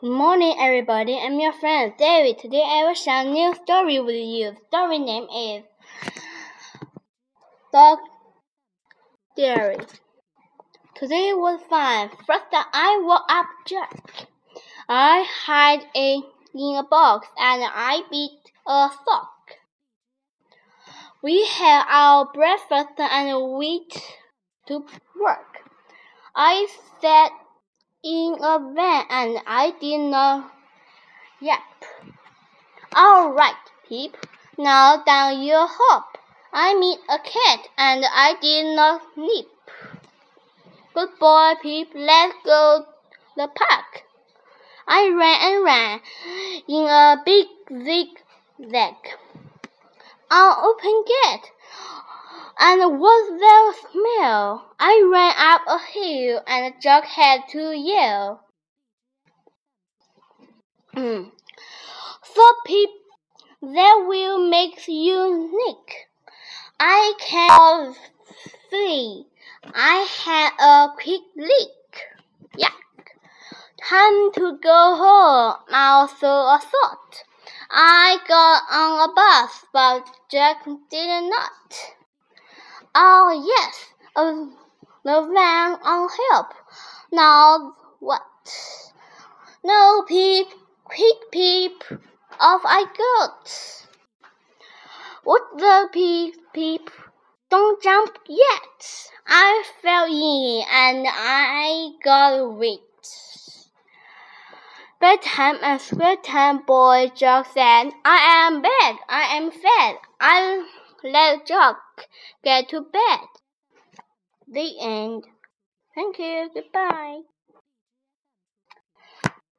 Good morning, everybody. I'm your friend David. Today I will share a new story with you. The story name is Dog Diary. Today was fine. First, I woke up Jack. I hid a, in a box and I beat a sock. We had our breakfast and went to work. I sat in a van and I did not yap. All right, Pip. Now down your hop. I meet a cat and I did not nip. Good boy, Pip. Let's go the park. I ran and ran in a big zigzag. On open gate. And what that smell? I ran up a hill and Jack had to yell. Hmm. so Pip, that will make you nick. I can't see. I had a quick leak. Yuck. Time to go home. Also a thought. I got on a bus, but Jack did not. Oh, yes, uh, the van on help. Now what? No, peep, quick peep, off I got. What the peep, peep? Don't jump yet. I fell in and I got wet. Bedtime and time, boy Jack said. I am back. I am fed. I let Jack get to bed. The end. Thank you. Goodbye.